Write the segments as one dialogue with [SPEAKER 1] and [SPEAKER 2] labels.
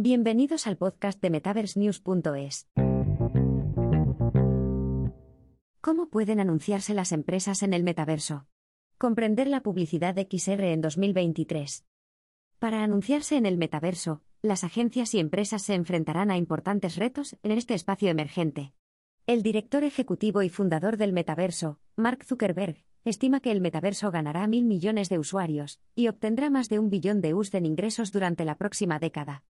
[SPEAKER 1] Bienvenidos al podcast de MetaverseNews.es. ¿Cómo pueden anunciarse las empresas en el metaverso? Comprender la publicidad XR en 2023. Para anunciarse en el metaverso, las agencias y empresas se enfrentarán a importantes retos en este espacio emergente. El director ejecutivo y fundador del metaverso, Mark Zuckerberg, estima que el metaverso ganará mil millones de usuarios y obtendrá más de un billón de US en ingresos durante la próxima década.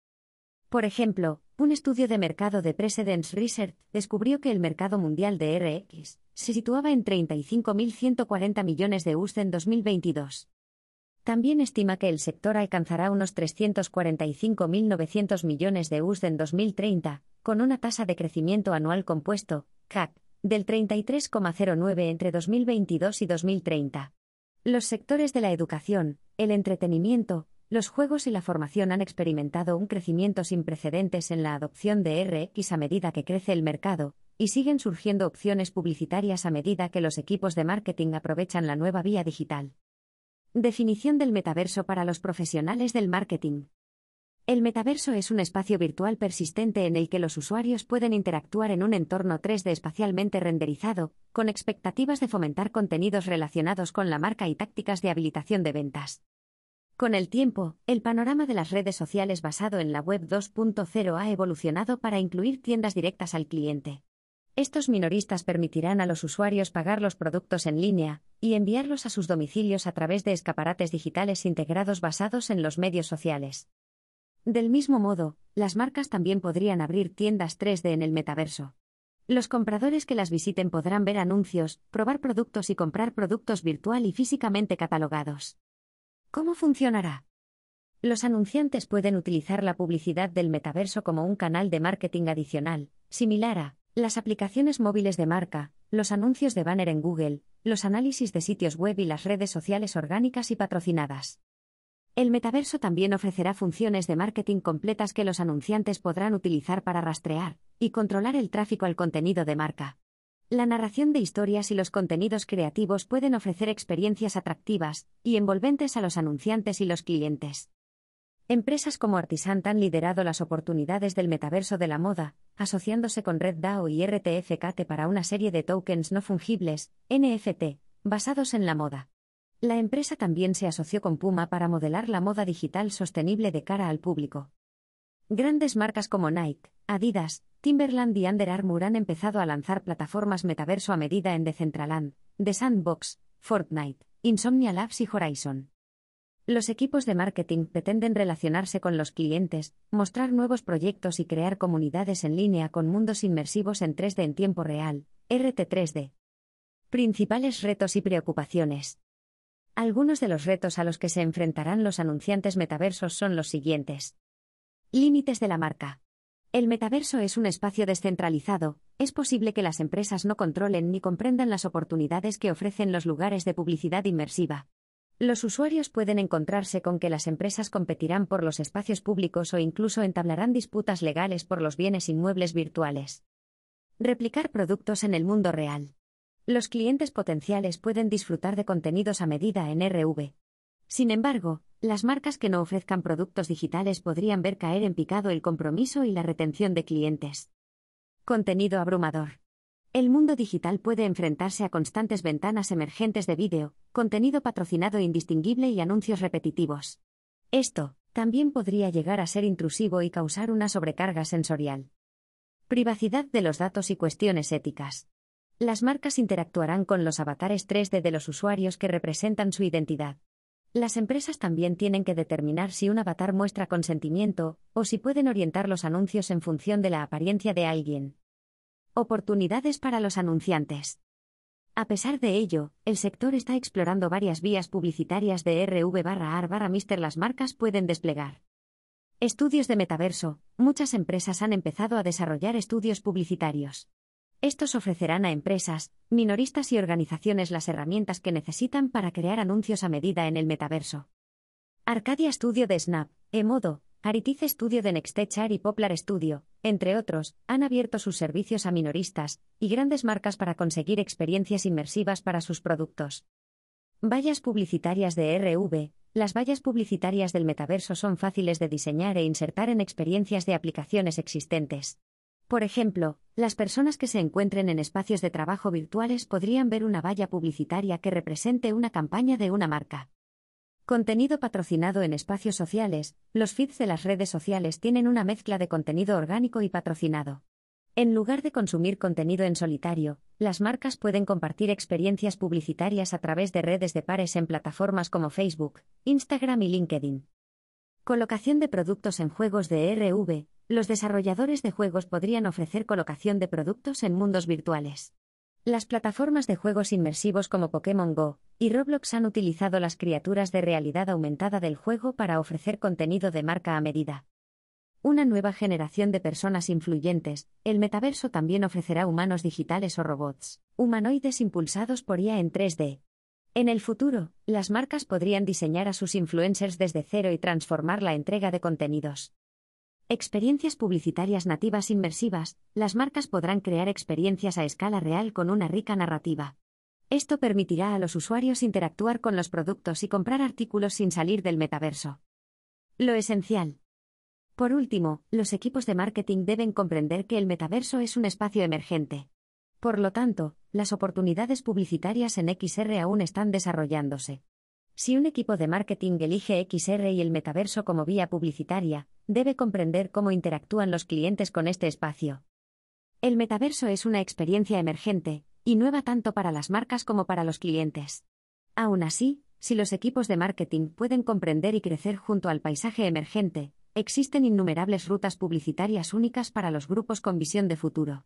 [SPEAKER 1] Por ejemplo, un estudio de mercado de Precedence Research descubrió que el mercado mundial de RX se situaba en 35.140 millones de US en 2022. También estima que el sector alcanzará unos 345.900 millones de US en 2030, con una tasa de crecimiento anual compuesto, CAC, del 33,09 entre 2022 y 2030. Los sectores de la educación, el entretenimiento, los juegos y la formación han experimentado un crecimiento sin precedentes en la adopción de RX a medida que crece el mercado, y siguen surgiendo opciones publicitarias a medida que los equipos de marketing aprovechan la nueva vía digital. Definición del metaverso para los profesionales del marketing. El metaverso es un espacio virtual persistente en el que los usuarios pueden interactuar en un entorno 3D espacialmente renderizado, con expectativas de fomentar contenidos relacionados con la marca y tácticas de habilitación de ventas. Con el tiempo, el panorama de las redes sociales basado en la Web 2.0 ha evolucionado para incluir tiendas directas al cliente. Estos minoristas permitirán a los usuarios pagar los productos en línea y enviarlos a sus domicilios a través de escaparates digitales integrados basados en los medios sociales. Del mismo modo, las marcas también podrían abrir tiendas 3D en el metaverso. Los compradores que las visiten podrán ver anuncios, probar productos y comprar productos virtual y físicamente catalogados. ¿Cómo funcionará? Los anunciantes pueden utilizar la publicidad del metaverso como un canal de marketing adicional, similar a las aplicaciones móviles de marca, los anuncios de banner en Google, los análisis de sitios web y las redes sociales orgánicas y patrocinadas. El metaverso también ofrecerá funciones de marketing completas que los anunciantes podrán utilizar para rastrear y controlar el tráfico al contenido de marca. La narración de historias y los contenidos creativos pueden ofrecer experiencias atractivas y envolventes a los anunciantes y los clientes. Empresas como Artisant han liderado las oportunidades del metaverso de la moda, asociándose con RedDAO y RTFKT para una serie de tokens no fungibles, NFT, basados en la moda. La empresa también se asoció con Puma para modelar la moda digital sostenible de cara al público. Grandes marcas como Nike, Adidas, Timberland y Under Armour han empezado a lanzar plataformas metaverso a medida en Decentraland, The Sandbox, Fortnite, Insomnia Labs y Horizon. Los equipos de marketing pretenden relacionarse con los clientes, mostrar nuevos proyectos y crear comunidades en línea con mundos inmersivos en 3D en tiempo real, RT3D. Principales retos y preocupaciones. Algunos de los retos a los que se enfrentarán los anunciantes metaversos son los siguientes. Límites de la marca. El metaverso es un espacio descentralizado, es posible que las empresas no controlen ni comprendan las oportunidades que ofrecen los lugares de publicidad inmersiva. Los usuarios pueden encontrarse con que las empresas competirán por los espacios públicos o incluso entablarán disputas legales por los bienes inmuebles virtuales. Replicar productos en el mundo real. Los clientes potenciales pueden disfrutar de contenidos a medida en RV. Sin embargo, las marcas que no ofrezcan productos digitales podrían ver caer en picado el compromiso y la retención de clientes. Contenido abrumador. El mundo digital puede enfrentarse a constantes ventanas emergentes de vídeo, contenido patrocinado indistinguible y anuncios repetitivos. Esto, también podría llegar a ser intrusivo y causar una sobrecarga sensorial. Privacidad de los datos y cuestiones éticas. Las marcas interactuarán con los avatares 3D de los usuarios que representan su identidad. Las empresas también tienen que determinar si un avatar muestra consentimiento, o si pueden orientar los anuncios en función de la apariencia de alguien. Oportunidades para los anunciantes. A pesar de ello, el sector está explorando varias vías publicitarias de RV barra AR barra Mister las marcas pueden desplegar. Estudios de metaverso. Muchas empresas han empezado a desarrollar estudios publicitarios. Estos ofrecerán a empresas, minoristas y organizaciones las herramientas que necesitan para crear anuncios a medida en el metaverso. Arcadia Studio de Snap, Emodo, Aritice Studio de Nextechar y Poplar Studio, entre otros, han abierto sus servicios a minoristas y grandes marcas para conseguir experiencias inmersivas para sus productos. Vallas publicitarias de RV, las vallas publicitarias del metaverso son fáciles de diseñar e insertar en experiencias de aplicaciones existentes. Por ejemplo, las personas que se encuentren en espacios de trabajo virtuales podrían ver una valla publicitaria que represente una campaña de una marca. Contenido patrocinado en espacios sociales. Los feeds de las redes sociales tienen una mezcla de contenido orgánico y patrocinado. En lugar de consumir contenido en solitario, las marcas pueden compartir experiencias publicitarias a través de redes de pares en plataformas como Facebook, Instagram y LinkedIn. Colocación de productos en juegos de RV. Los desarrolladores de juegos podrían ofrecer colocación de productos en mundos virtuales. Las plataformas de juegos inmersivos como Pokémon Go y Roblox han utilizado las criaturas de realidad aumentada del juego para ofrecer contenido de marca a medida. Una nueva generación de personas influyentes, el metaverso también ofrecerá humanos digitales o robots, humanoides impulsados por IA en 3D. En el futuro, las marcas podrían diseñar a sus influencers desde cero y transformar la entrega de contenidos. Experiencias publicitarias nativas inmersivas, las marcas podrán crear experiencias a escala real con una rica narrativa. Esto permitirá a los usuarios interactuar con los productos y comprar artículos sin salir del metaverso. Lo esencial. Por último, los equipos de marketing deben comprender que el metaverso es un espacio emergente. Por lo tanto, las oportunidades publicitarias en XR aún están desarrollándose. Si un equipo de marketing elige XR y el metaverso como vía publicitaria, debe comprender cómo interactúan los clientes con este espacio. El metaverso es una experiencia emergente, y nueva tanto para las marcas como para los clientes. Aún así, si los equipos de marketing pueden comprender y crecer junto al paisaje emergente, existen innumerables rutas publicitarias únicas para los grupos con visión de futuro.